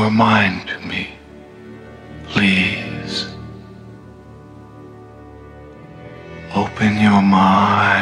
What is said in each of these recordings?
your mind to me, please. Open your mind.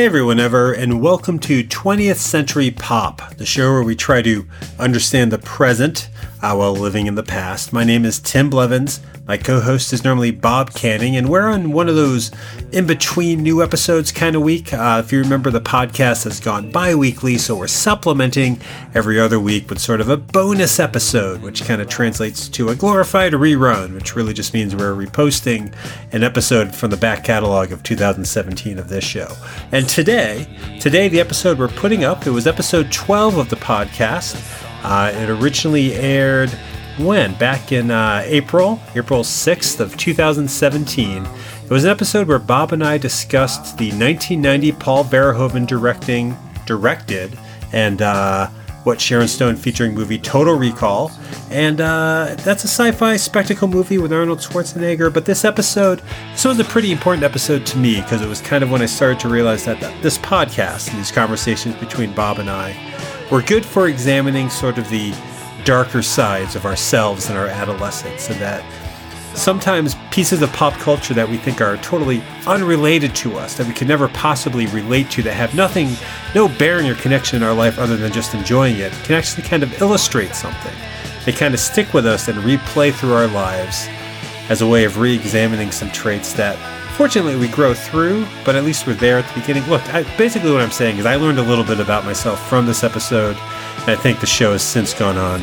Hey everyone ever, and welcome to 20th Century Pop, the show where we try to understand the present uh, while living in the past. My name is Tim Blevins. My co-host is normally Bob Canning, and we're on one of those in-between new episodes kind of week. Uh, if you remember, the podcast has gone bi-weekly, so we're supplementing every other week with sort of a bonus episode, which kind of translates to a glorified rerun, which really just means we're reposting an episode from the back catalog of 2017 of this show. And today, today the episode we're putting up, it was episode 12 of the podcast. Uh, it originally aired when? Back in uh, April, April 6th of 2017. It was an episode where Bob and I discussed the 1990 Paul Verhoeven directing, directed, and uh, what Sharon Stone featuring movie Total Recall. And uh, that's a sci fi spectacle movie with Arnold Schwarzenegger. But this episode, this was a pretty important episode to me because it was kind of when I started to realize that this podcast and these conversations between Bob and I were good for examining sort of the darker sides of ourselves and our adolescence, and that sometimes pieces of pop culture that we think are totally unrelated to us, that we could never possibly relate to, that have nothing, no bearing or connection in our life other than just enjoying it, can actually kind of illustrate something. They kind of stick with us and replay through our lives as a way of re examining some traits that fortunately we grow through, but at least we're there at the beginning. Look, I, basically what I'm saying is I learned a little bit about myself from this episode, and I think the show has since gone on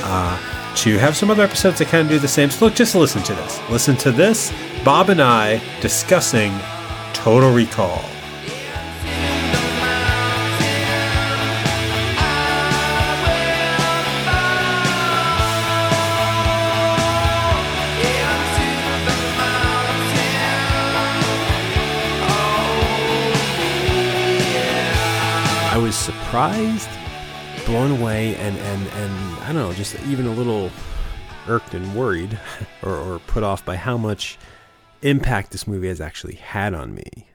uh, to have some other episodes that kind of do the same. So look, just listen to this. Listen to this. Bob and I discussing Total Recall. Was surprised, blown away, and, and, and I don't know, just even a little irked and worried or, or put off by how much impact this movie has actually had on me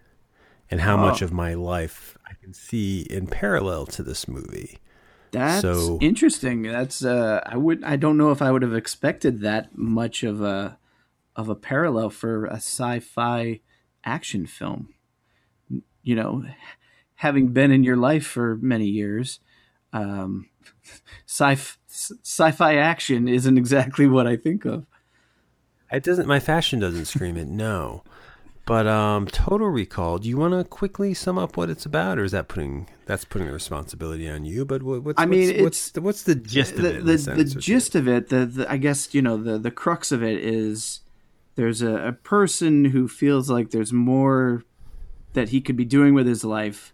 and how much of my life I can see in parallel to this movie. That's So- interesting. That's uh, I would I don't know if I would have expected that much of a of a parallel for a sci-fi action film. You know, having been in your life for many years, um, sci sci-fi action isn't exactly what I think of. It doesn't. My fashion doesn't scream it. No, but um, Total Recall. Do you want to quickly sum up what it's about, or is that putting that's putting the responsibility on you? But what, what's I mean, what's, what's it's- the, what's the gist of it? the, the two? gist of it, the, the I guess you know the the crux of it is there's a, a person who feels like there's more that he could be doing with his life,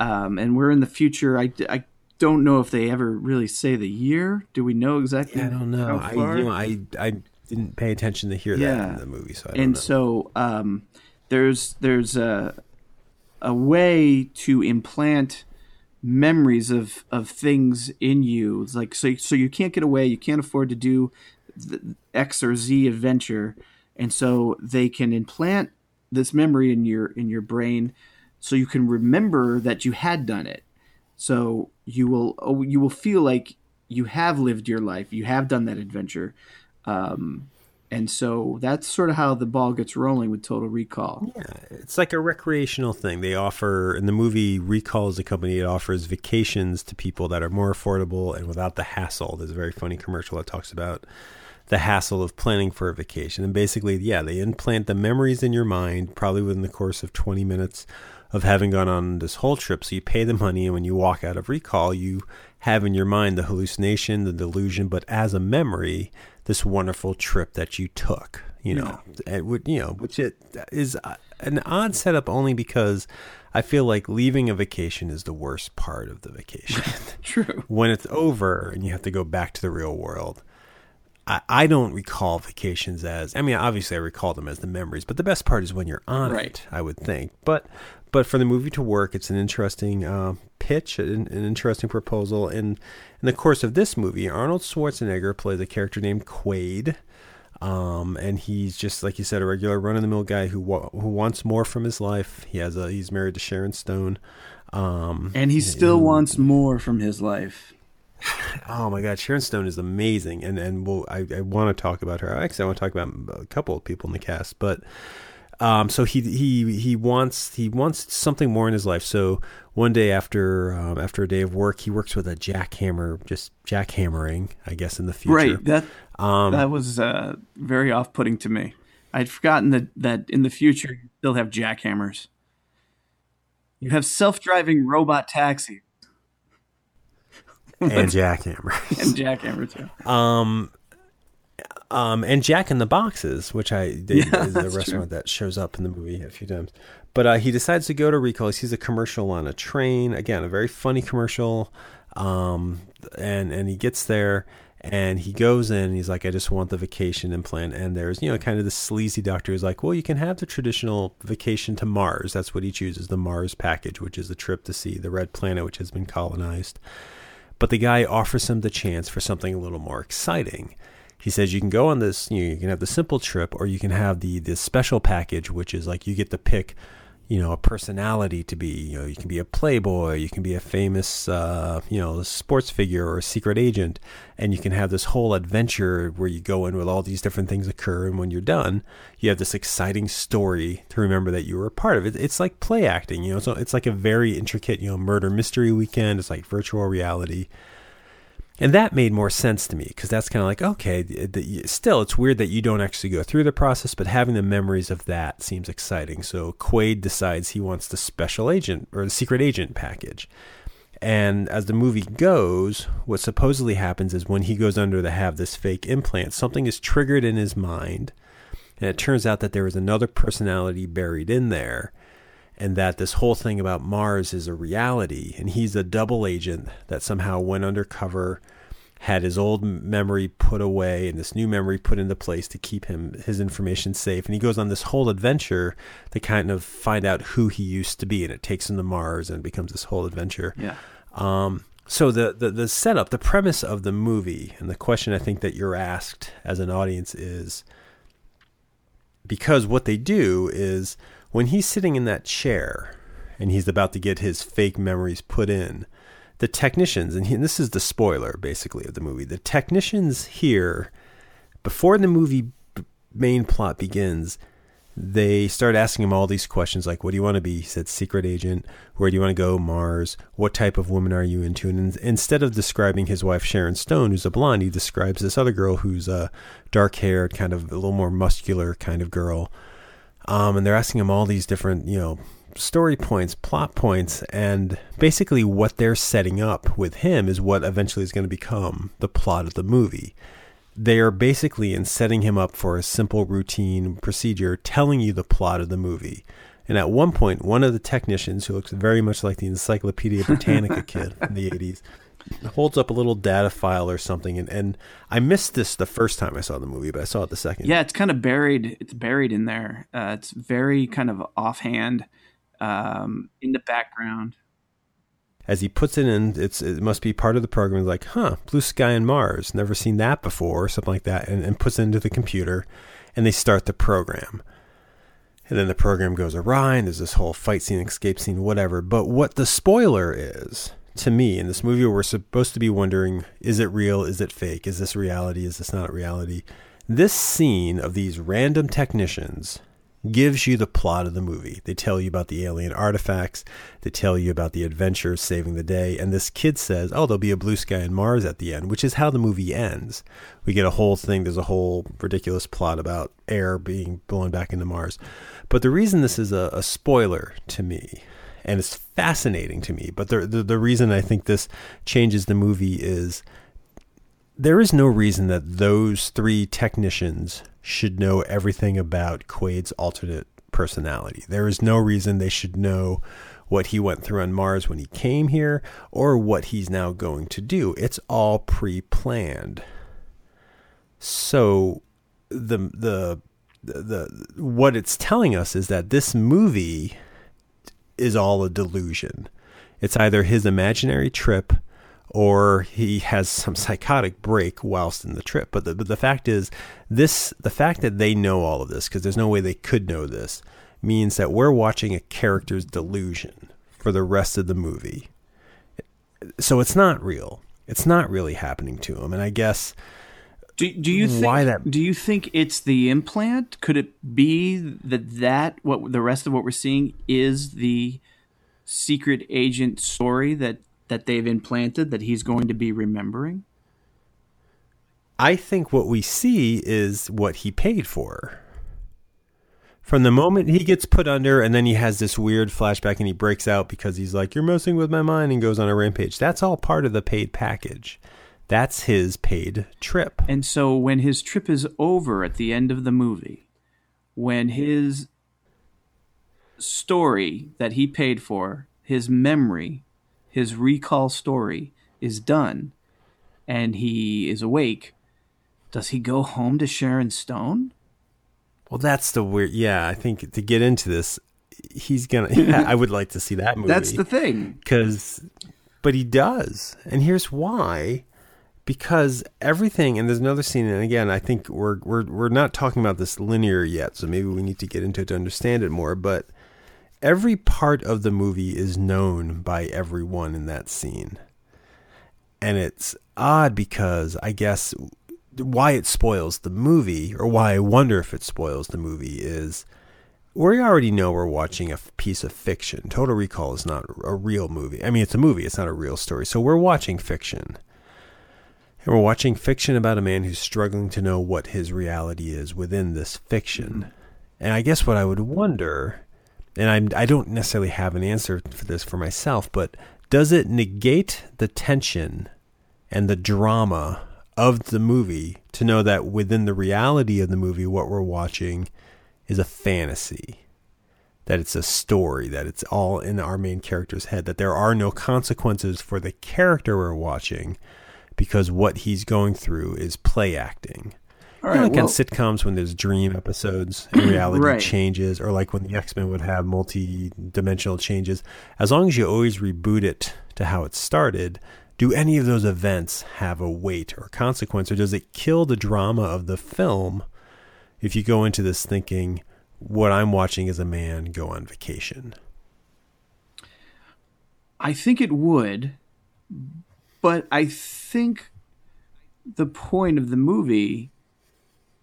um, and we're in the future. I, I don't know if they ever really say the year. Do we know exactly? I don't know. I you know I I didn't pay attention to hear that Yeah. in the movie, so I don't and know. so um, there's there's a a way to implant memories of of things in you it's like so so you can't get away you can't afford to do the x or z adventure and so they can implant this memory in your in your brain so you can remember that you had done it so you will oh, you will feel like you have lived your life you have done that adventure um, and so that's sort of how the ball gets rolling with Total Recall. Yeah, it's like a recreational thing. They offer in the movie Recall is a company. It offers vacations to people that are more affordable and without the hassle. There's a very funny commercial that talks about the hassle of planning for a vacation. And basically, yeah, they implant the memories in your mind, probably within the course of 20 minutes of having gone on this whole trip. So you pay the money, and when you walk out of Recall, you have in your mind the hallucination, the delusion, but as a memory, this wonderful trip that you took. You know, and would you know, which it is uh, an odd setup only because I feel like leaving a vacation is the worst part of the vacation. True. when it's over and you have to go back to the real world. I, I don't recall vacations as I mean obviously I recall them as the memories, but the best part is when you're on Right. it. I would think, but but for the movie to work, it's an interesting uh, pitch, an, an interesting proposal. And in the course of this movie, Arnold Schwarzenegger plays a character named Quaid. Um, and he's just like you said, a regular run-of-the-mill guy who wa- who wants more from his life. He has a he's married to Sharon Stone. Um, And he still wants more from his life. Oh my God, Sharon Stone is amazing, and and we'll, I I want to talk about her. Actually, I want to talk about a couple of people in the cast, but um, so he he he wants he wants something more in his life. So one day after um, after a day of work, he works with a jackhammer, just jackhammering, I guess, in the future. Right. That Um, that was uh, very off-putting to me. I'd forgotten that that in the future they'll have jackhammers. You have self-driving robot taxi and jackhammer. and jackhammer too. Um, um, and Jack in the Boxes, which I they, Yeah, is a restaurant that shows up in the movie a few times. But uh, he decides to go to Recall. He sees a commercial on a train. Again, a very funny commercial. Um, and and he gets there and he goes in. And he's like, I just want the vacation implant. And there's you know kind of the sleazy doctor who's like, well, you can have the traditional vacation to Mars. That's what he chooses, the Mars package, which is the trip to see the red planet, which has been colonized. But the guy offers him the chance for something a little more exciting. He says you can go on this, you, know, you can have the simple trip, or you can have the the special package, which is like you get to pick, you know, a personality to be. You know, you can be a playboy, you can be a famous, uh, you know, sports figure or a secret agent, and you can have this whole adventure where you go in with all these different things occur, and when you're done, you have this exciting story to remember that you were a part of it. It's like play acting, you know, so it's like a very intricate, you know, murder mystery weekend. It's like virtual reality. And that made more sense to me because that's kind of like, okay, th- th- still, it's weird that you don't actually go through the process, but having the memories of that seems exciting. So Quaid decides he wants the special agent or the secret agent package. And as the movie goes, what supposedly happens is when he goes under to have this fake implant, something is triggered in his mind. And it turns out that there is another personality buried in there and that this whole thing about Mars is a reality, and he's a double agent that somehow went undercover, had his old memory put away, and this new memory put into place to keep him his information safe. And he goes on this whole adventure to kind of find out who he used to be, and it takes him to Mars and becomes this whole adventure. Yeah. Um, so the, the the setup, the premise of the movie, and the question I think that you're asked as an audience is because what they do is when he's sitting in that chair and he's about to get his fake memories put in, the technicians, and, he, and this is the spoiler basically of the movie, the technicians here, before the movie b- main plot begins, they start asking him all these questions like, What do you want to be? He said, Secret agent. Where do you want to go? Mars. What type of woman are you into? And in- instead of describing his wife, Sharon Stone, who's a blonde, he describes this other girl who's a dark haired, kind of a little more muscular kind of girl. Um, and they're asking him all these different, you know, story points, plot points, and basically what they're setting up with him is what eventually is going to become the plot of the movie. They are basically in setting him up for a simple routine procedure, telling you the plot of the movie. And at one point, one of the technicians, who looks very much like the Encyclopedia Britannica kid from the 80s, holds up a little data file or something. And, and I missed this the first time I saw the movie, but I saw it the second. Yeah, it's kind of buried. It's buried in there. Uh, it's very kind of offhand um, in the background. as he puts it in, it's it must be part of the program. Like, huh, blue sky and Mars, never seen that before, or something like that, and, and puts it into the computer, and they start the program. And then the program goes awry, and there's this whole fight scene, escape scene, whatever. But what the spoiler is to me in this movie, we're supposed to be wondering: is it real? Is it fake? Is this reality? Is this not reality? This scene of these random technicians gives you the plot of the movie. They tell you about the alien artifacts, they tell you about the adventures saving the day, and this kid says, "Oh, there'll be a blue sky and Mars at the end," which is how the movie ends. We get a whole thing, there's a whole ridiculous plot about air being blown back into Mars. But the reason this is a, a spoiler to me and it's fascinating to me, but the, the the reason I think this changes the movie is there is no reason that those three technicians should know everything about Quaid's alternate personality. There is no reason they should know what he went through on Mars when he came here or what he's now going to do. It's all pre-planned. So the the the, the what it's telling us is that this movie is all a delusion. It's either his imaginary trip or he has some psychotic break whilst in the trip. But the, but the fact is, this the fact that they know all of this because there's no way they could know this means that we're watching a character's delusion for the rest of the movie. So it's not real. It's not really happening to him, and I guess. Do, do you think Why that- do you think it's the implant? Could it be that that what the rest of what we're seeing is the secret agent story that that they've implanted that he's going to be remembering? I think what we see is what he paid for. From the moment he gets put under, and then he has this weird flashback and he breaks out because he's like, You're messing with my mind, and goes on a rampage. That's all part of the paid package. That's his paid trip. And so when his trip is over at the end of the movie, when his story that he paid for, his memory, his recall story is done and he is awake, does he go home to Sharon Stone? Well, that's the weird. Yeah, I think to get into this, he's gonna. Yeah, I would like to see that movie. That's the thing. because but he does and here's why because everything and there's another scene and again i think we're we're we're not talking about this linear yet so maybe we need to get into it to understand it more but every part of the movie is known by everyone in that scene and it's odd because i guess why it spoils the movie or why i wonder if it spoils the movie is we already know we're watching a piece of fiction. Total Recall is not a real movie. I mean, it's a movie, it's not a real story. So we're watching fiction. And we're watching fiction about a man who's struggling to know what his reality is within this fiction. And I guess what I would wonder, and I'm, I don't necessarily have an answer for this for myself, but does it negate the tension and the drama of the movie to know that within the reality of the movie, what we're watching is a fantasy, that it's a story, that it's all in our main character's head, that there are no consequences for the character we're watching because what he's going through is play acting. All You know, right. like well, on sitcoms when there's dream episodes and reality Right. changes, or like when the X Men would have multi dimensional changes, as long as you always reboot it to how it started, do any of those events have a weight or consequence, or does it kill the drama of the film if you go into this thinking, what I'm watching is a man go on vacation? I think it would, but I think the point of the movie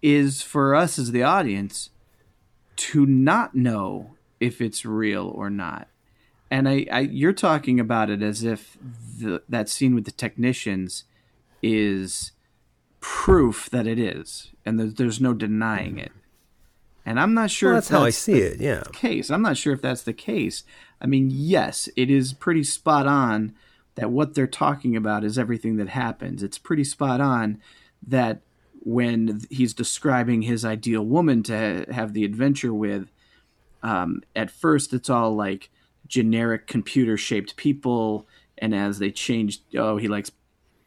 is for us as the audience to not know if it's real or not. And I, I you're talking about it as if the, that scene with the technicians is proof that it is, and there's, there's no denying it. And I'm not sure Well, if that's how I see the it, yeah. Case. I'm not sure if that's the case. I mean, yes, it is pretty spot on that what they're talking about is everything that happens. It's pretty spot on that when he's describing his ideal woman to have the adventure with, um, at first it's all like generic computer shaped people, and as they change, oh, he likes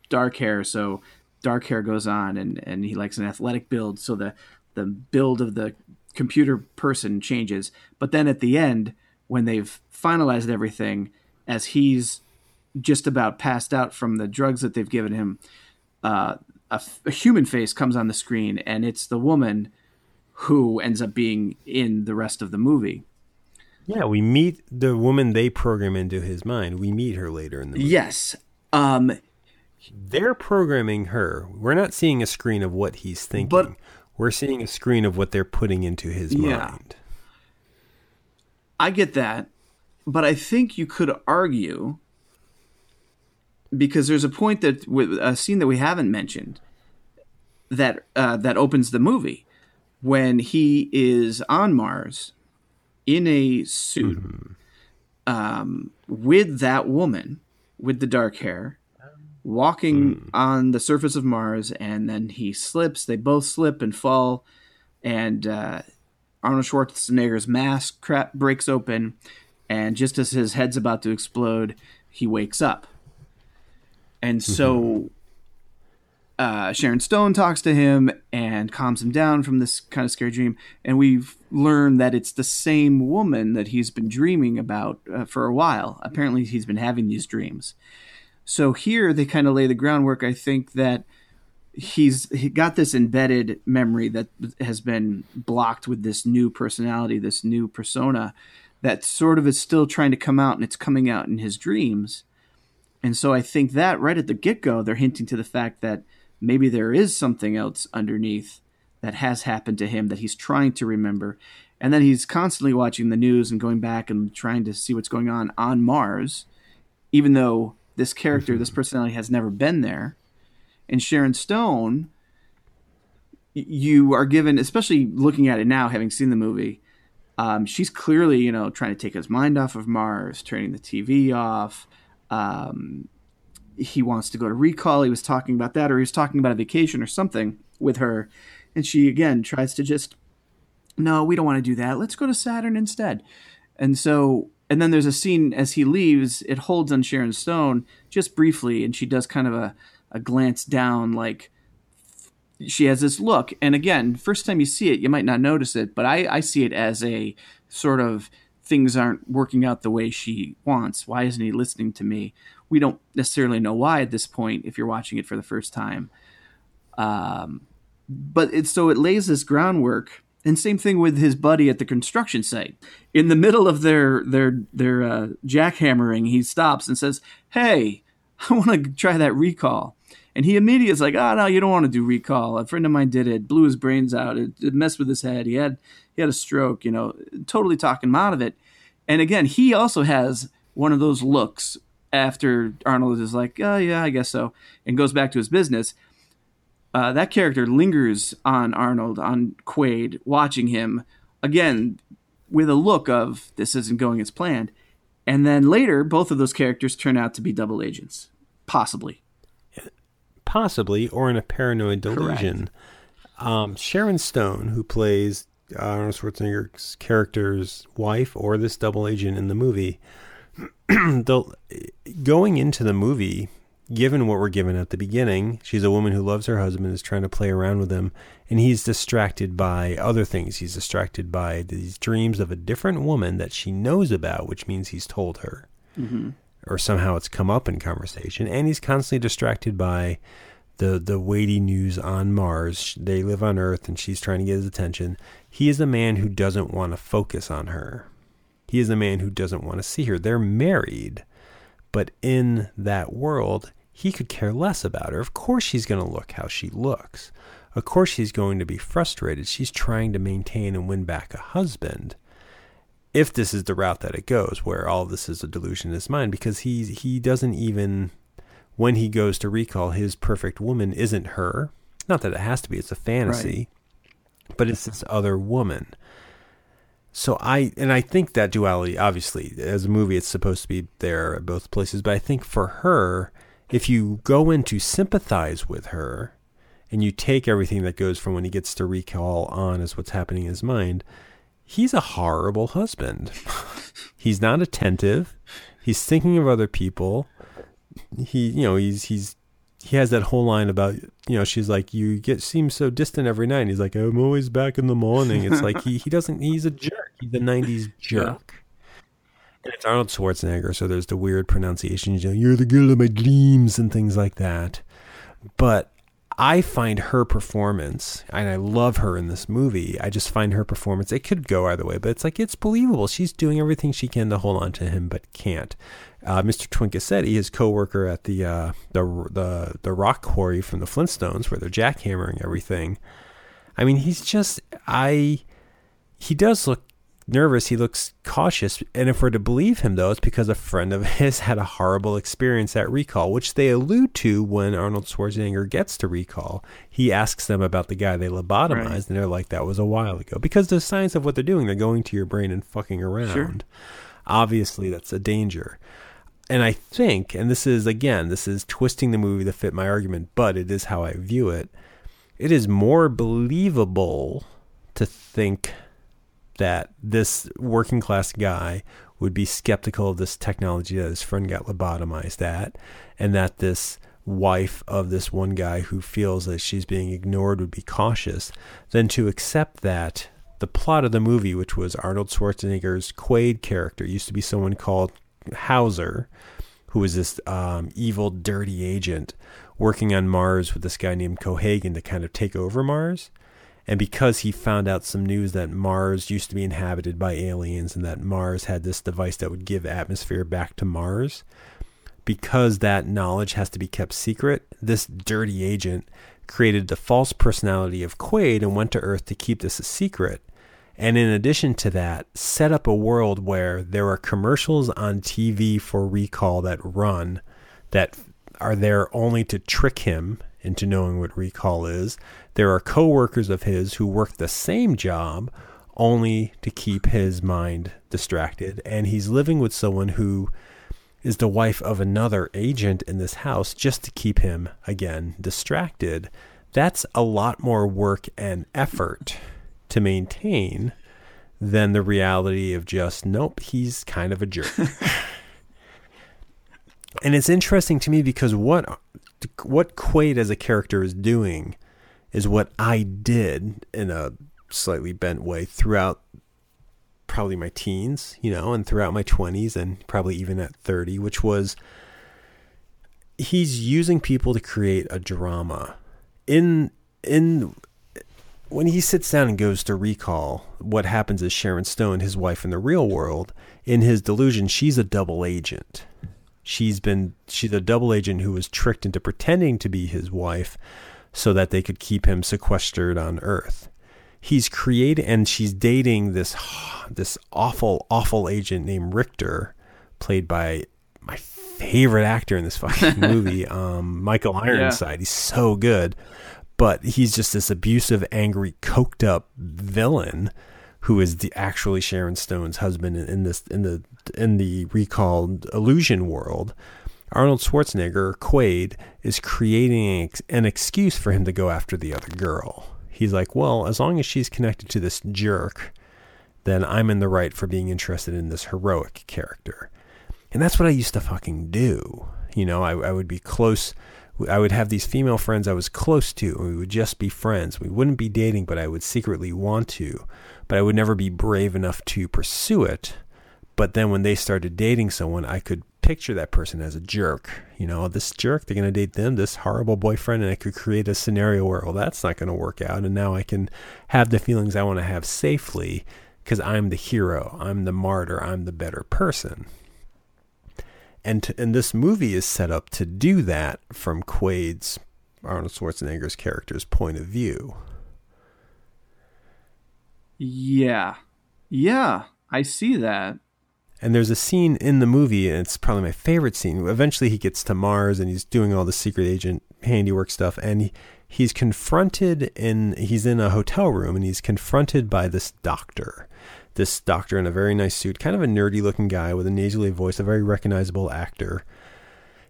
dark hair, so dark hair goes on, and and he likes an athletic build, so the the build of the computer person changes. But then at the end, when they've finalized everything, as he's just about passed out from the drugs that they've given him, uh, a, f- a human face comes on the screen, and it's the woman who ends up being in the rest of the movie. Yeah, we meet the woman they program into his mind. We meet her later in the movie. Yes. Um, They're programming her. We're not seeing a screen of what he's thinking. But- We're seeing a screen of what they're putting into his Yeah. mind. I get that, but I think you could argue because there's a point that a scene that we haven't mentioned that uh, that opens the movie when he is on Mars in a suit um, with that woman with the dark hair, walking on the surface of Mars, and then he slips. They both slip and fall, and uh, Arnold Schwarzenegger's mask crap breaks open, and just as his head's about to explode, he wakes up. And so uh, Sharon Stone talks to him and calms him down from this kind of scary dream. And we've learned that it's the same woman that he's been dreaming about uh, for a while. Apparently, he's been having these dreams. So here they kind of lay the groundwork, I think, that he's he got this embedded memory that has been blocked with this new personality, this new persona that sort of is still trying to come out and it's coming out in his dreams. And so I think that right at the get go, they're hinting to the fact that maybe there is something else underneath that has happened to him that he's trying to remember. And then he's constantly watching the news and going back and trying to see what's going on on Mars, even though this character, this personality has never been there. And Sharon Stone, you are given, especially looking at it now, having seen the movie, um, she's clearly, you know, trying to take his mind off of Mars, turning the TV off. Um, he wants to go to recall. He was talking about that, or he was talking about a vacation or something with her. And she, again, tries to just, no, we don't want to do that. Let's go to Saturn instead. And so, and then there's a scene as he leaves, it holds on Sharon Stone just briefly, and she does kind of a, a glance down, like, she has this look and again first time you see it you might not notice it but i, I see it as a sort of things aren't working out the way she wants. Why isn't he listening to me? We don't necessarily know why at this point if you're watching it for the first time. Um, but it so it lays this groundwork and same thing with his buddy at the construction site. In the middle of their their their uh, jackhammering he stops and says hey i want to try that recall and he immediately is like, "Oh no, you don't want to do recall." A friend of mine did it, blew his brains out, it, it messed with his head. He had he had a stroke, you know, totally talking him out of it. And again, he also has one of those looks after Arnold is like, "Oh yeah, I guess so," and goes back to his business. Uh, that character lingers on Arnold, on Quaid, watching him again with a look of this isn't going as planned. And then later, both of those characters turn out to be double agents, possibly possibly, or in a paranoid delusion. Um, Sharon Stone, who plays uh, Arnold Schwarzenegger's character's wife or this double agent in the movie, going into the movie, given what we're given at the beginning, she's a woman who loves her husband, is trying to play around with him, and he's distracted by other things. He's distracted by these dreams of a different woman that she knows about, which means he's told her. Mm-hmm or somehow it's come up in conversation, and he's constantly distracted by the the weighty news on Mars. They live on Earth, and she's trying to get his attention. He is a man who doesn't want to focus on her. He is a man who doesn't want to see her. They're married, but in that world, he could care less about her. Of course, she's going to look how she looks. Of course, she's going to be frustrated. She's trying to maintain and win back a husband if this is the route that it goes, where all this is a delusion in his mind, because he he doesn't even when he goes to recall his perfect woman isn't her. Not that it has to be; it's a fantasy, right. but it's this other woman. So I and I think that duality, obviously, as a movie, it's supposed to be there at both places. But I think for her, if you go in to sympathize with her, and you take everything that goes from when he gets to recall on as what's happening in his mind, he's a horrible husband. he's not attentive. He's thinking of other people. He, you know, he's he's he has that whole line about you know she's like you get seem so distant every night. And he's like I'm always back in the morning. It's like he he doesn't he's a jerk. He's a '90s jerk. And it's Arnold Schwarzenegger, so there's the weird pronunciations. You know, you're the girl of my dreams and things like that. But I find her performance, and I love her in this movie. I just find her performance, it could go either way, but it's like, it's believable. She's doing everything she can to hold on to him, but can't. Uh, Mr. Twinkasetti, his co-worker at the, uh, the, the, the rock quarry from the Flintstones, where they're jackhammering everything. I mean, he's just, I, he does look nervous. He looks cautious. And if we're to believe him, though, it's because a friend of his had a horrible experience at Recall, which they allude to when Arnold Schwarzenegger gets to Recall. He asks them about the guy they lobotomized, right. and they're like, that was a while ago. Because the science of what they're doing, they're going to your brain and fucking around. Sure. Obviously, that's a danger. and I think, and this is again, this is twisting the movie to fit my argument, but it is how I view it. It is more believable to think that this working class guy would be skeptical of this technology that his friend got lobotomized at, and that this wife of this one guy who feels that she's being ignored would be cautious, than to accept that the plot of the movie, which was Arnold Schwarzenegger's Quaid character, used to be someone called Hauser, who was this um, evil, dirty agent working on Mars with this guy named Cohaagen to kind of take over Mars. And because he found out some news that Mars used to be inhabited by aliens and that Mars had this device that would give atmosphere back to Mars, because that knowledge has to be kept secret, this dirty agent created the false personality of Quaid and went to Earth to keep this a secret. And in addition to that, set up a world where there are commercials on TV for recall that run that are there only to trick him into knowing what recall is. There are coworkers of his who work the same job only to keep his mind distracted. And he's living with someone who is the wife of another agent in this house just to keep him, again, distracted. That's a lot more work and effort to maintain than the reality of just, nope, he's kind of a jerk. and it's interesting to me because what what Quaid as a character is doing is what I did in a slightly bent way throughout probably my teens, you know, and throughout my 20s and probably even at 30, which was he's using people to create a drama. In in when he sits down and goes to recall, what happens is Sharon Stone, his wife in the real world, in his delusion, she's a double agent. She's been she's a double agent who was tricked into pretending to be his wife so that they could keep him sequestered on Earth. He's created and she's dating this this awful awful agent named Richter, played by my favorite actor in this fucking movie, um, Michael Ironside. Yeah. He's so good but he's just this abusive, angry, coked up villain who is the actually Sharon Stone's husband in this in the in the recalled illusion world. Arnold Schwarzenegger, Quaid, is creating an excuse for him to go after the other girl. He's like, well, as long as she's connected to this jerk, then I'm in the right for being interested in this heroic character. And that's what I used to fucking do. You know, I, I would be close I would have these female friends I was close to, and we would just be friends. We wouldn't be dating, but I would secretly want to, but I would never be brave enough to pursue it. But then when they started dating someone, I could picture that person as a jerk. You know, this jerk, they're going to date them, this horrible boyfriend, and I could create a scenario where, well, that's not going to work out. And now I can have the feelings I want to have safely because I'm the hero, I'm the martyr, I'm the better person and to, and this movie is set up to do that from Quaid's Arnold Schwarzenegger's character's point of view. Yeah, yeah, I see that. And there's a scene in the movie, and it's probably my favorite scene. Eventually, he gets to Mars and he's doing all the secret agent handiwork stuff, and he, he's confronted in he's in a hotel room, and he's confronted by this doctor this doctor in a very nice suit, kind of a nerdy looking guy with a nasally voice, a very recognizable actor.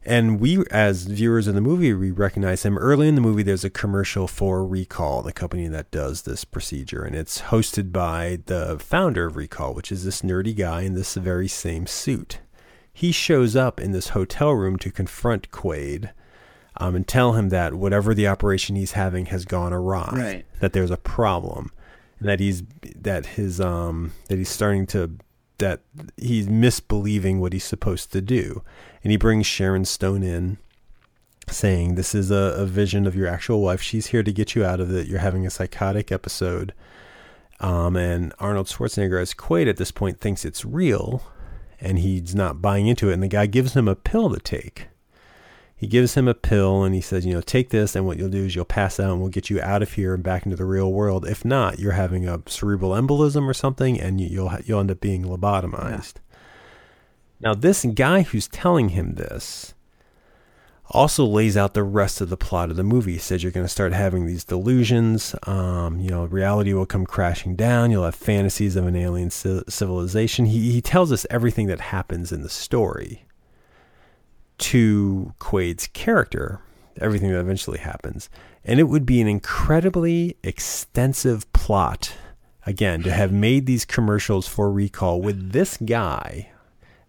And we, as viewers of the movie, we recognize him. Early in the movie, there's a commercial for Recall, the company that does this procedure. And it's hosted by the founder of Recall, which is this nerdy guy in this very same suit. He shows up in this hotel room to confront Quaid um, and tell him that whatever the operation he's having has gone awry, right. that there's a problem that he's that his um that he's starting to that he's misbelieving what he's supposed to do and he brings sharon stone in saying this is a, a vision of your actual wife she's here to get you out of it you're having a psychotic episode um, and arnold schwarzenegger as quaid at this point thinks it's real and he's not buying into it and the guy gives him a pill to take he gives him a pill and he says, you know, take this and what you'll do is you'll pass out and we'll get you out of here and back into the real world. If not, you're having a cerebral embolism or something and you'll you'll end up being lobotomized. Yeah. Now this guy who's telling him this also lays out the rest of the plot of the movie. He says you're going to start having these delusions. Um, you know, reality will come crashing down. You'll have fantasies of an alien civilization. He, he tells us everything that happens in the story. to Quaid's character, everything that eventually happens. And it would be an incredibly extensive plot, again, to have made these commercials for recall with this guy,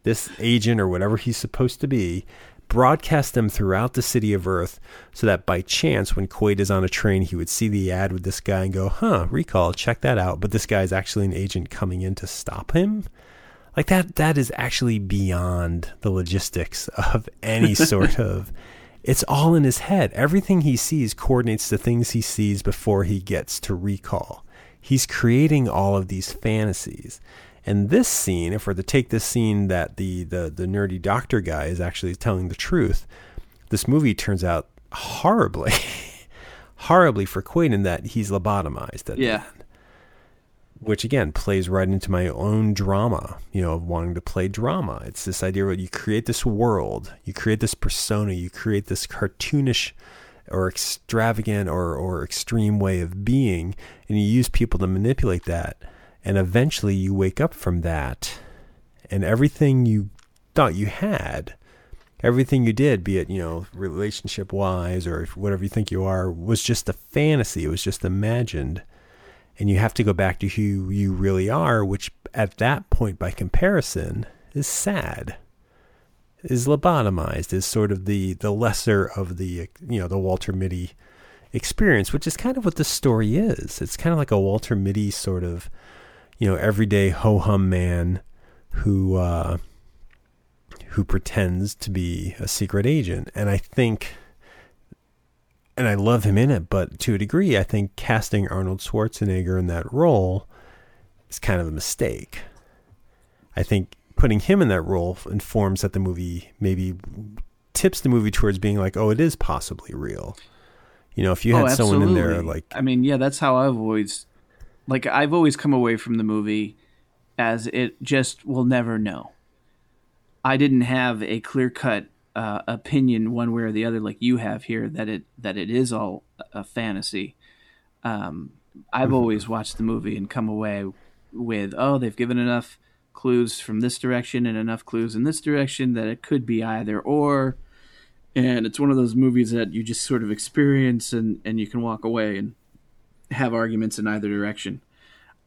this agent or whatever he's supposed to be, broadcast them throughout the city of Earth so that by chance, when Quaid is on a train, he would see the ad with this guy and go, huh, recall, check that out. But this guy is actually an agent coming in to stop him. Like that, that is actually beyond the logistics of any sort of. It's all in his head. Everything he sees coordinates the things he sees before he gets to recall. He's creating all of these fantasies. And this scene, if we're to take this scene that the, the, the nerdy doctor guy is actually telling the truth, this movie turns out horribly, horribly for Quaid in that he's lobotomized. At Yeah. End, which again plays right into my own drama, you know, of wanting to play drama. It's this idea where you create this world, you create this persona, you create this cartoonish or extravagant or, or extreme way of being, and you use people to manipulate that and eventually you wake up from that and everything you thought you had everything you did be it you know relationship wise or whatever you think you are was just a fantasy. It was just imagined. And you have to go back to who you really are which at that point by comparison is sad is lobotomized is sort of the the lesser of the you know the walter mitty experience which is kind of what the story is. It's kind of like a walter mitty sort of you know, everyday ho hum man who uh, who pretends to be a secret agent. And I think, and I love him in it, but to a degree, I think casting Arnold Schwarzenegger in that role is kind of a mistake. I think putting him in that role informs that the movie maybe tips the movie towards being like, oh, it is possibly real. You know, if you had oh, someone in there like I mean, yeah, that's how I've always like I've always come away from the movie as it just will never know. I didn't have a clear cut uh, opinion one way or the other like you have here that it that it is all a fantasy. Um, I've always watched the movie and come away with oh they've given enough clues from this direction and enough clues in this direction that it could be either or and it's one of those movies that you just sort of experience and, and you can walk away and have arguments in either direction.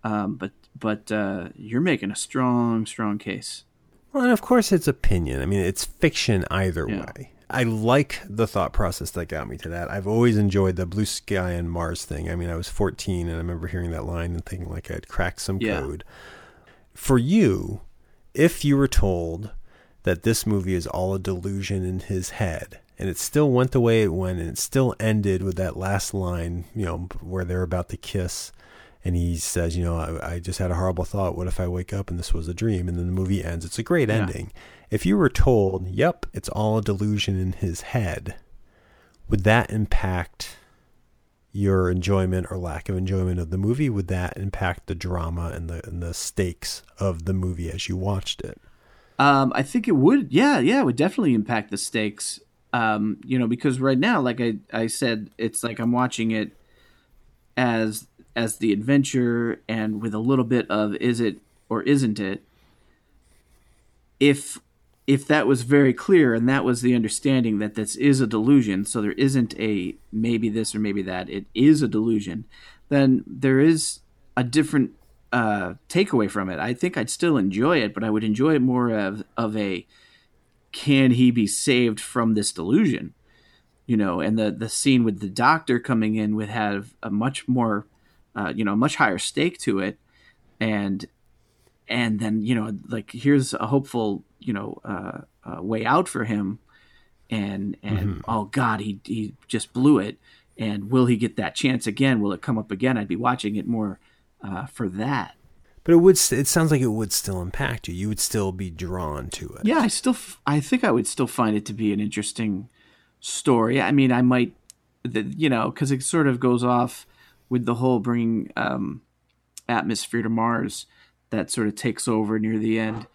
Um, but but uh, you're making a strong strong case. Well, and of course it's opinion. I mean, it's fiction either Yeah. way. I like the thought process that got me to that. I've always enjoyed the blue sky and Mars thing. I mean, I was 14 and I remember hearing that line and thinking like I'd cracked some Yeah. code. For you, if you were told that this movie is all a delusion in his head and it still went the way it went and it still ended with that last line, you know, where they're about to kiss and he says, you know, I, I just had a horrible thought. What if I wake up and this was a dream? And then the movie ends. It's a great Yeah. ending. If you were told, yep, it's all a delusion in his head, would that impact your enjoyment or lack of enjoyment of the movie? Would that impact the drama and the and the stakes of the movie as you watched it? Um, I think it would. Yeah, yeah, it would definitely impact the stakes. Um, you know, because right now, like I, I said, it's like I'm watching it as as the adventure and with a little bit of is it or isn't it. If if that was very clear and that was the understanding that this is a delusion, so there isn't a maybe this or maybe that, it is a delusion, then there is a different uh, takeaway from it. I think I'd still enjoy it, but I would enjoy it more of of a can he be saved from this delusion? You know, and the the scene with the doctor coming in would have a much more, uh, you know, much higher stake to it, and and then you know, like here's a hopeful, you know, uh, uh, way out for him, and and oh god, he he just blew it, and will he get that chance again? Will it come up again? I'd be watching it more uh, for that. But it would. st- It sounds like it would still impact you. You would still be drawn to it. Yeah, I still, f- I think I would still find it to be an interesting story. I mean, I might, the, you know, because it sort of goes off with the whole bringing um, atmosphere to Mars that sort of takes over near the end,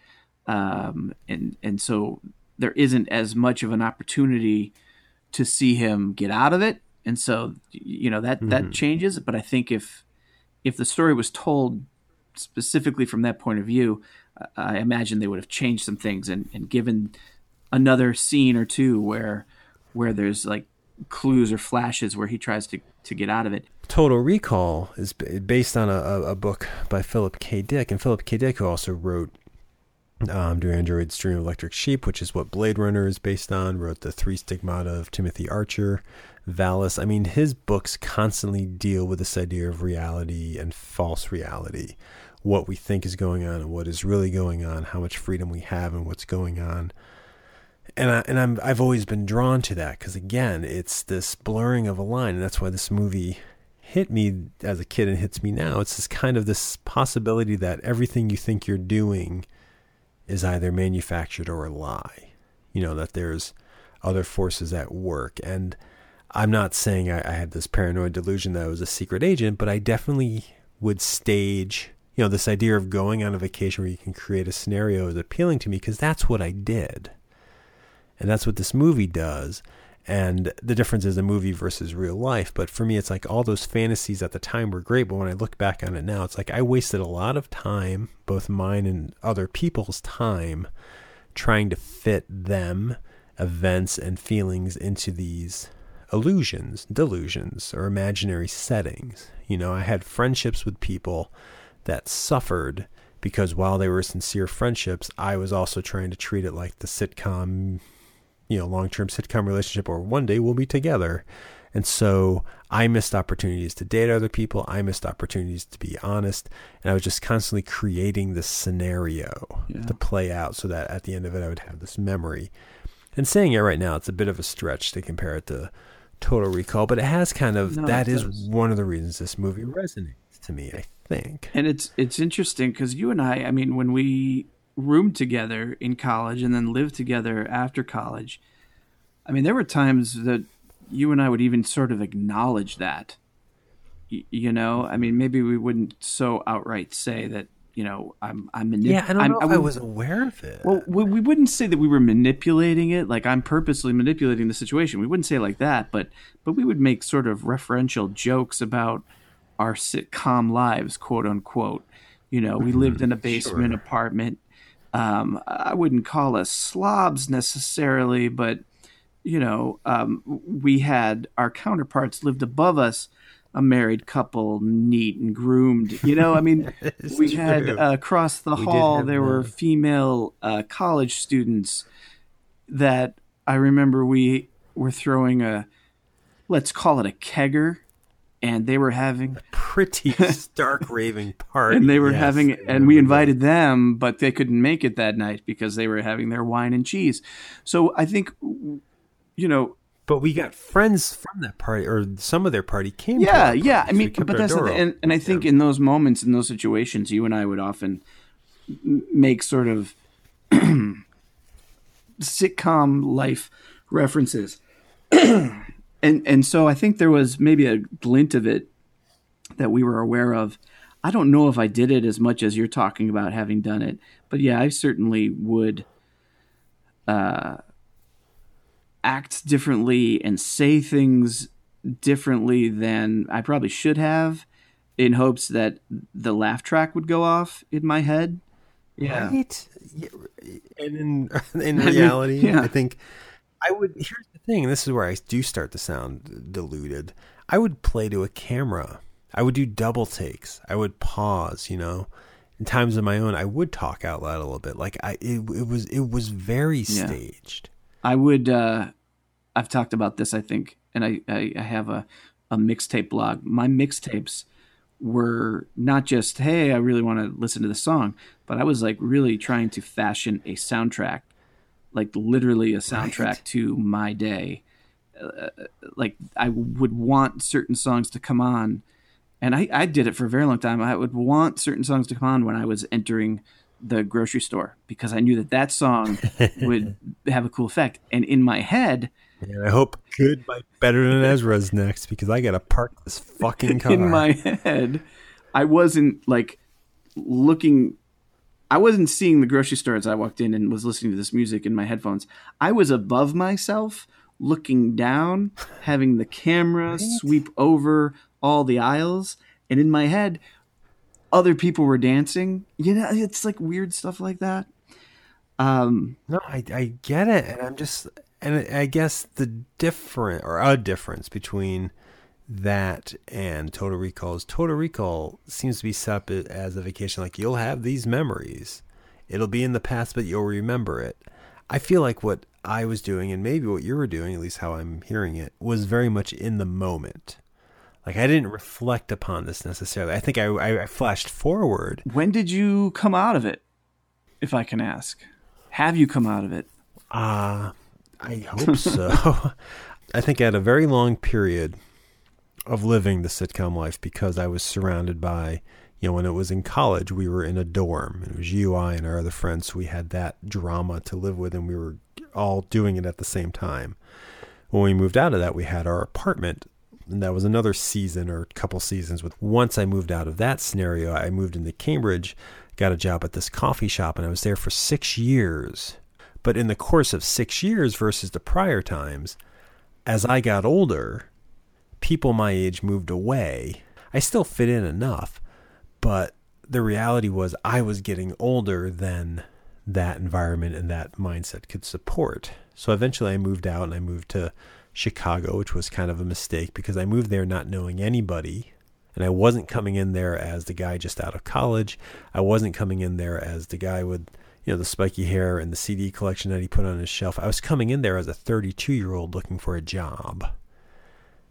um, and and so there isn't as much of an opportunity to see him get out of it, and so you know that that changes. But I think if if the story was told specifically from that point of view, I imagine they would have changed some things and, and given another scene or two where where there's like clues or flashes where he tries to to get out of it. Total Recall is based on a, a, book by Philip K. Dick, and Philip K. Dick, who also wrote um, Do Androids Dream of Electric Sheep, which is what Blade Runner is based on, wrote The Three Stigmata of Timothy Archer, Valis. I mean, his books constantly deal with this idea of reality and false reality, what we think is going on and what is really going on, how much freedom we have and what's going on. And I, and I'm I've always been drawn to that because again, it's this blurring of a line, and that's why this movie hit me as a kid and hits me now. It's this kind of this possibility that everything you think you're doing is either manufactured or a lie. You know, that there's other forces at work. And I'm not saying I, I had this paranoid delusion that I was a secret agent, but I definitely would stage, you know, this idea of going on a vacation where you can create a scenario is appealing to me because that's what I did. And that's what this movie does. And the difference is a movie versus real life. But for me, it's like all those fantasies at the time were great. But when I look back on it now, it's like I wasted a lot of time, both mine and other people's time, trying to fit them, events, and feelings into these illusions, delusions, or imaginary settings. You know, I had friendships with people that suffered because while they were sincere friendships, I was also trying to treat it like the sitcom you know long-term sitcom relationship or one day we'll be together. And so i missed opportunities to date other people. I missed opportunities to be honest. And i was just constantly creating this scenario yeah. to play out so that at the end of it i would have this memory. And saying it right now it's a bit of a stretch to compare it to total recall but it has kind of no, that is one of the reasons this movie resonates to me i think and it's it's interesting because you and i i mean when we roomed together in college and then lived together after college. I mean, there were times that you and I would even sort of acknowledge that. Y- you know, I mean, maybe we wouldn't so outright say that. You know, I'm I'm manipulating. Yeah, I don't I'm, know if I, I was aware of it. Well, we, we wouldn't say that we were manipulating it. Like I'm purposely manipulating the situation. We wouldn't say like that, but but we would make sort of referential jokes about our sitcom lives, quote unquote. You know, we lived in a basement sure. apartment um, I wouldn't call us slobs necessarily, but you know, um, we had our counterparts lived above us, a married couple, neat and groomed. You know, I mean, we true. had uh, across the we hall there were female uh, college students that I remember we were throwing a, let's call it a kegger and they were having a pretty stark raving party. and they were yes, having, and we invited them, but they couldn't make it that night because they were having their wine and cheese. So I think, you know. But we got friends from that party, or some of their party came. Yeah, yeah. I mean, but that's the, and, and I think yeah. in those moments, in those situations, you and I would often make sort of sitcom life references. and and so I think there was maybe a glint of it that we were aware of. I don't know if I did it as much as you're talking about having done it, but yeah, I certainly would uh, act differently and say things differently than I probably should have, in hopes that the laugh track would go off in my head. Yeah, right? and in in reality, yeah. I think I would. Here's the thing. This is where I do start to sound diluted. I would play to a camera. I would do double takes. I would pause. You know, in times of my own, I would talk out loud a little bit. Like I, it, it was, it was very staged. I would. uh I've talked about this. I think, and I, I, I have a a mixtape blog. My mixtapes were not just hey, I really want to listen to the song, but I was like really trying to fashion a soundtrack like literally a soundtrack right. to my day. Uh, like I would want certain songs to come on, and I, I did it for a very long time. I would want certain songs to come on when I was entering the grocery store because I knew that that song would have a cool effect. And in my head, and I hope good by better than Ezra's next because I gotta park this fucking car. In my head, I wasn't like looking I wasn't seeing the grocery store as I walked in and was listening to this music in my headphones. I was above myself, looking down, having the camera right? sweep over all the aisles, and in my head, other people were dancing. You know, it's like weird stuff like that. Um, No, I, I get it, and I'm just, and I guess the different or a difference between that and Total Recall is Total Recall seems to be set up as a vacation. Like you'll have these memories, it'll be in the past, but you'll remember it. I feel like what I was doing, and maybe what you were doing, at least how I'm hearing it, was very much in the moment. Like I didn't reflect upon this necessarily. I think I, I, I flashed forward. when did you come out of it? If I can ask, have you come out of it? Uh, I hope so. I think I had a very long period of living the sitcom life because I was surrounded by, you know, when it was in college, we were in a dorm. It was you, I, and our other friends. So we had that drama to live with, and we were all doing it at the same time. When we moved out of that, we had our apartment, and that was another season or couple seasons. With once I moved out of that scenario, I moved into Cambridge, got a job at this coffee shop, and I was there for six years. But in the course of six years versus the prior times, as I got older, people my age moved away. I still fit in enough, but the reality was I was getting older than that environment and that mindset could support. So eventually I moved out and I moved to Chicago, which was kind of a mistake because I moved there not knowing anybody. And I wasn't coming in there as the guy just out of college. I wasn't coming in there as the guy with, you know, the spiky hair and the CD collection that he put on his shelf. I was coming in there as a 32 year old looking for a job.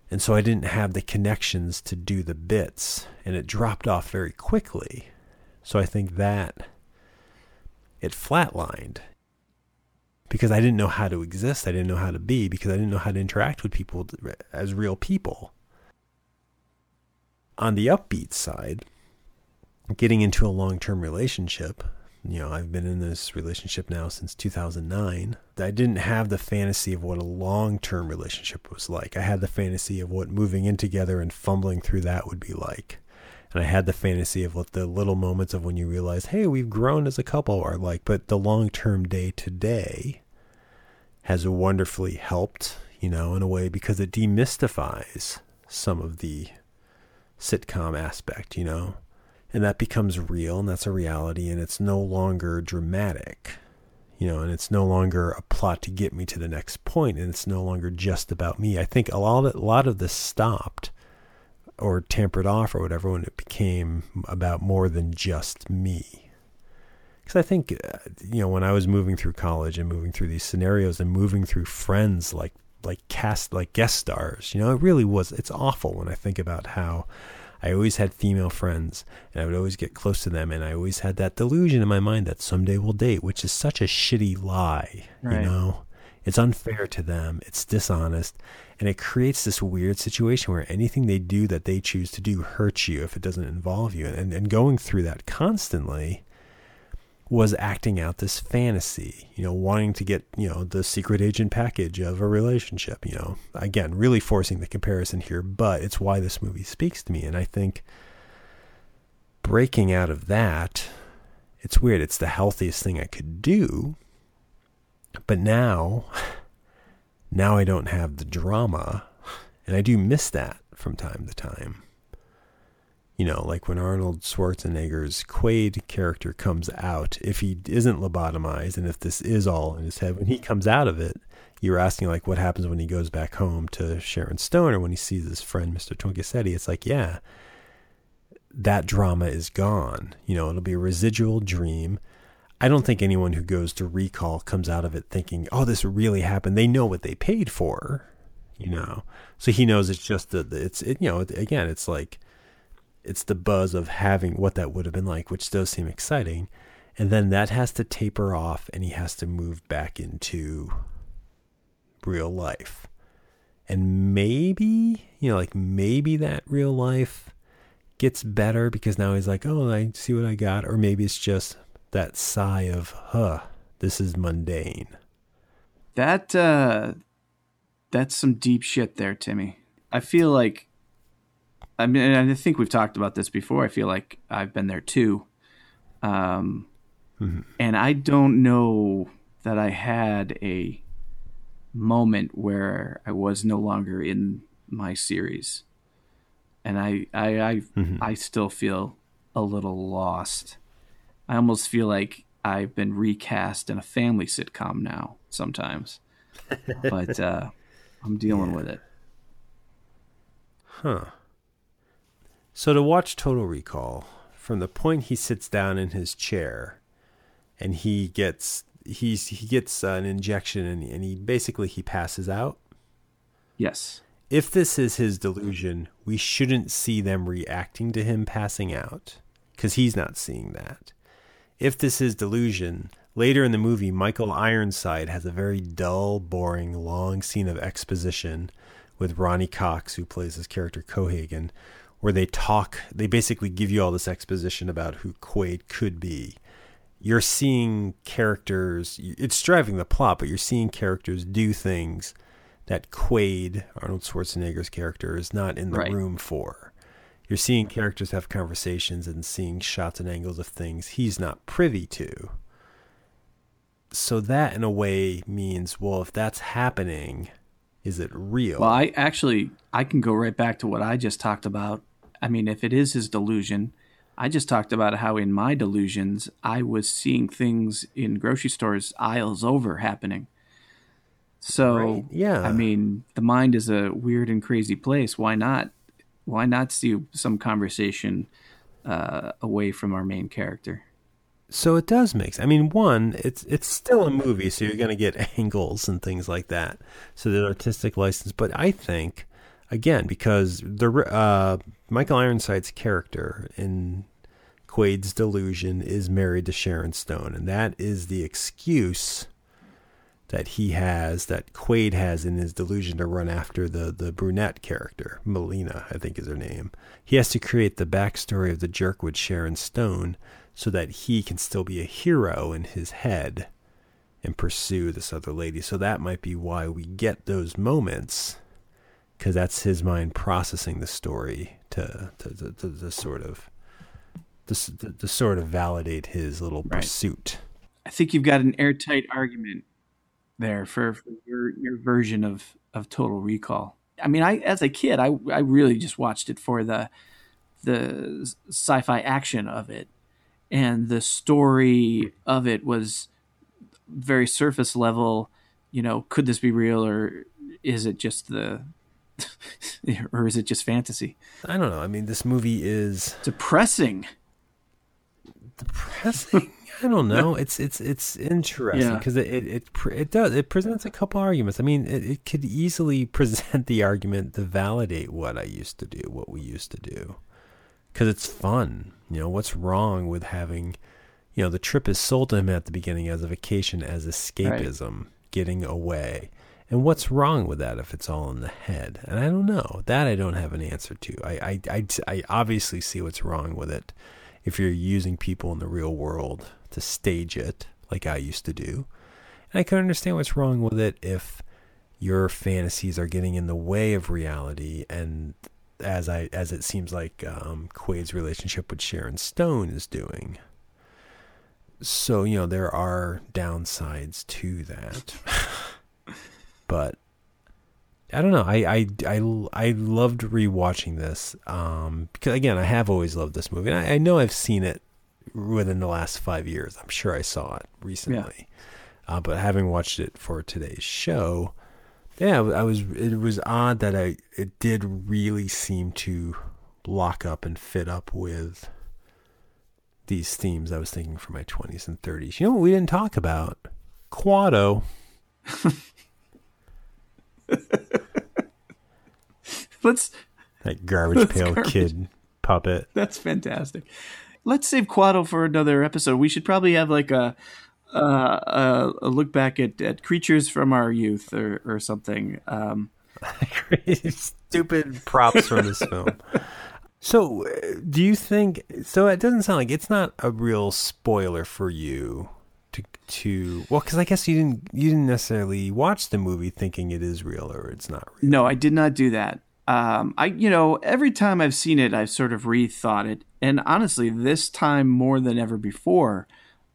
And so I didn't have the connections to do the bits, and it dropped off very quickly. So I think that it flatlined because I didn't know how to exist. I didn't know how to be because I didn't know how to interact with people as real people. On the upbeat side, getting into a long term relationship, you know, I've been in this relationship now since 2009. I didn't have the fantasy of what a long term relationship was like. I had the fantasy of what moving in together and fumbling through that would be like. And I had the fantasy of what the little moments of when you realize, hey, we've grown as a couple are like. But the long term day to day has wonderfully helped, you know, in a way because it demystifies some of the sitcom aspect, you know and that becomes real and that's a reality and it's no longer dramatic you know and it's no longer a plot to get me to the next point and it's no longer just about me. I think a lot of, a lot of this stopped or tampered off or whatever when it became about more than just me. Because i think uh, you know when i was moving through college and moving through these scenarios and moving through friends like like cast like guest stars you know it really was it's awful when i think about how I always had female friends and I would always get close to them and I always had that delusion in my mind that someday we'll date, which is such a shitty lie, Right. you know? It's unfair to them, it's dishonest, and it creates this weird situation where anything they do that they choose to do hurts you if it doesn't involve you. And and going through that constantly was acting out this fantasy, you know, wanting to get, you know, the secret agent package of a relationship, you know. Again, really forcing the comparison here, but it's why this movie speaks to me. And I think breaking out of that, it's weird. It's the healthiest thing I could do. But now, now I don't have the drama. And I do miss that from time to time you know, like when Arnold Schwarzenegger's Quaid character comes out, if he isn't lobotomized and if this is all in his head, when he comes out of it, you're asking like what happens when he goes back home to Sharon Stone or when he sees his friend Mr. Tonkisetti. It's like, yeah, that drama is gone. You know, it'll be a residual dream. I don't think anyone who goes to recall comes out of it thinking, "Oh, this really happened." They know what they paid for, you know. So he knows it's just that it's it, you know again it's like it's the buzz of having what that would have been like, which does seem exciting. And then that has to taper off and he has to move back into real life. And maybe, you know, like maybe that real life gets better because now he's like, oh, I see what I got. Or maybe it's just that sigh of, huh, this is mundane. That uh that's some deep shit there, Timmy. I feel like I mean I think we've talked about this before. I feel like I've been there too. Um and I don't know that I had a moment where I was no longer in my series. And I I I, I still feel a little lost. I almost feel like I've been recast in a family sitcom now sometimes, but uh, I'm dealing with it. Huh. So to watch Total Recall, from the point he sits down in his chair, and he gets he's he gets an injection and, and he basically he passes out. Yes. If this is his delusion, we shouldn't see them reacting to him passing out because he's not seeing that. If this is delusion, later in the movie, Michael Ironside has a very dull, boring, long scene of exposition with Ronny Cox, who plays his character Cohaagen, where they talk, they basically give you all this exposition about who Quaid could be. You're seeing characters, it's driving the plot, but you're seeing characters do things that Quaid, Arnold Schwarzenegger's character, is not in the Right. room for. You're seeing characters have conversations and seeing shots and angles of things he's not privy to. So that, in a way, means well, if that's happening, is it real? Well, I actually I can go right back to what I just talked about. I mean, if it is his delusion, I just talked about how in my delusions I was seeing things in grocery stores aisles over happening. So, Right, yeah. I mean, the mind is a weird and crazy place. Why not? Why not see some conversation uh, away from our main character? So it does make. I mean, one, it's it's still a movie, so you're going to get angles and things like that. So the artistic license, but I think, again, because the uh, Michael Ironside's character in Quaid's delusion is married to Sharon Stone, and that is the excuse that he has, that Quaid has in his delusion to run after the the brunette character, Melina, I think is her name. He has to create the backstory of the jerk with Sharon Stone so that he can still be a hero in his head and pursue this other lady. So that might be why we get those moments, because that's his mind processing the story to to, to, to, to sort of to, to, to sort of validate his little Right. pursuit. I think you've got an airtight argument there for, for your your version of of Total Recall. I mean, I as a kid, I I really just watched it for the the sci-fi action of it, and the story of it was very surface level. You know, could this be real or is it just the or is it just fantasy? I don't know. I mean, this movie is Depressing. depressing. I don't know. It's it's it's interesting Yeah. because it, it it it does it presents a couple arguments. I mean, it, it could easily present the argument to validate what I used to do, what we used to do, because it's fun. You know, what's wrong with having, you know, the trip is sold to him at the beginning as a vacation, as escapism, getting away. And what's wrong with that if it's all in the head? And I don't know. That I don't have an answer to. I, I, I, I obviously see what's wrong with it if you're using people in the real world to stage it like I used to do. And I can understand what's wrong with it if your fantasies are getting in the way of reality and as I as it seems like um, Quaid's relationship with Sharon Stone is doing. So, you know, there are downsides to that. but I don't know. I, I, I, I loved rewatching this um, because again, I have always loved this movie. And I, I know I've seen it within the last five years. I'm sure I saw it recently, uh, but having watched it for today's show, yeah, I was. It was odd that I it did really seem to lock up and fit up with these themes I was thinking for my 20s and 30s. You know what we didn't talk about? Kuato. Let's That garbage pail garbage. kid puppet. That's fantastic. Let's save Kuato for another episode. We should probably have like a uh, a, a look back at, at creatures from our youth or, or something. Um, Stupid props from this film. So, uh, do you think? So it doesn't sound like it's not a real spoiler for you to to well, because I guess you didn't you didn't necessarily watch the movie thinking it is real or it's not real. no, I did not do that. Um, I you know every time I've seen it, I've sort of rethought it, and honestly, this time more than ever before,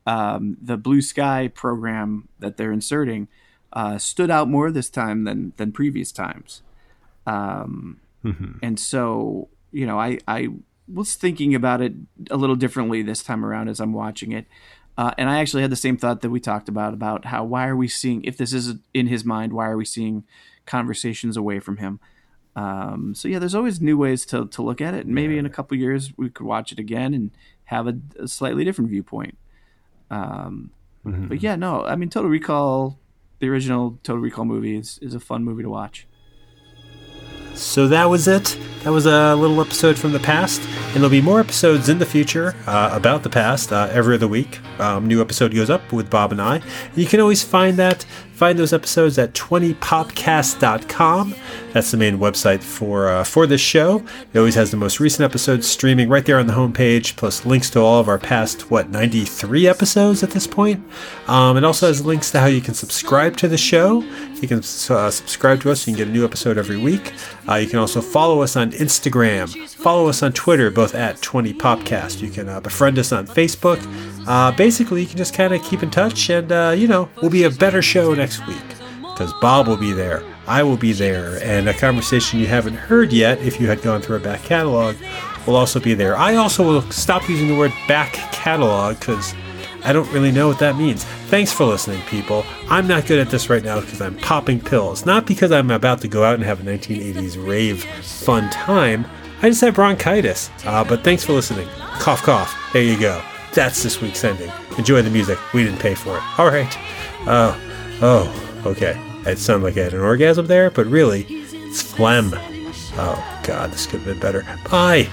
um, the Blue Sky program that they're inserting uh, stood out more this time than than previous times. Um, And so, you know, I, I was thinking about it a little differently this time around as I'm watching it. Uh, and I actually had the same thought that we talked about about how why are we seeing if this is in his mind why are we seeing conversations away from him? Um, so yeah there's always new ways to, to look at it. And maybe in a couple years we could watch it again and have a, a slightly different viewpoint. Um, Mm-hmm. but yeah no i mean total recall the original total recall movie is, is a fun movie to watch So that was it. That was a little episode from the past, and there'll be more episodes in the future uh, about the past uh, every other week. Um, new episode goes up with Bob and I. You can always find that, find those episodes at 20popcast.com. That's the main website for uh, for this show. It always has the most recent episodes streaming right there on the homepage, plus links to all of our past what 93 episodes at this point. Um, it also has links to how you can subscribe to the show. You can uh, subscribe to us. You can get a new episode every week. Uh, you can also follow us on Instagram. Follow us on Twitter, both at 20popcast. You can uh, befriend us on Facebook. Uh, basically, you can just kind of keep in touch, and uh, you know, we'll be a better show next week because Bob will be there. I will be there, and a conversation you haven't heard yet, if you had gone through our back catalog, will also be there. I also will stop using the word back catalog because I don't really know what that means. Thanks for listening, people. I'm not good at this right now because I'm popping pills. Not because I'm about to go out and have a 1980s rave fun time. I just have bronchitis. Uh, but thanks for listening. Cough, cough. There you go. That's this week's ending. Enjoy the music. We didn't pay for it. All right. Oh, oh, okay. It sounded like I had an orgasm there, but really, it's phlegm. Oh, God, this could have been better. Bye.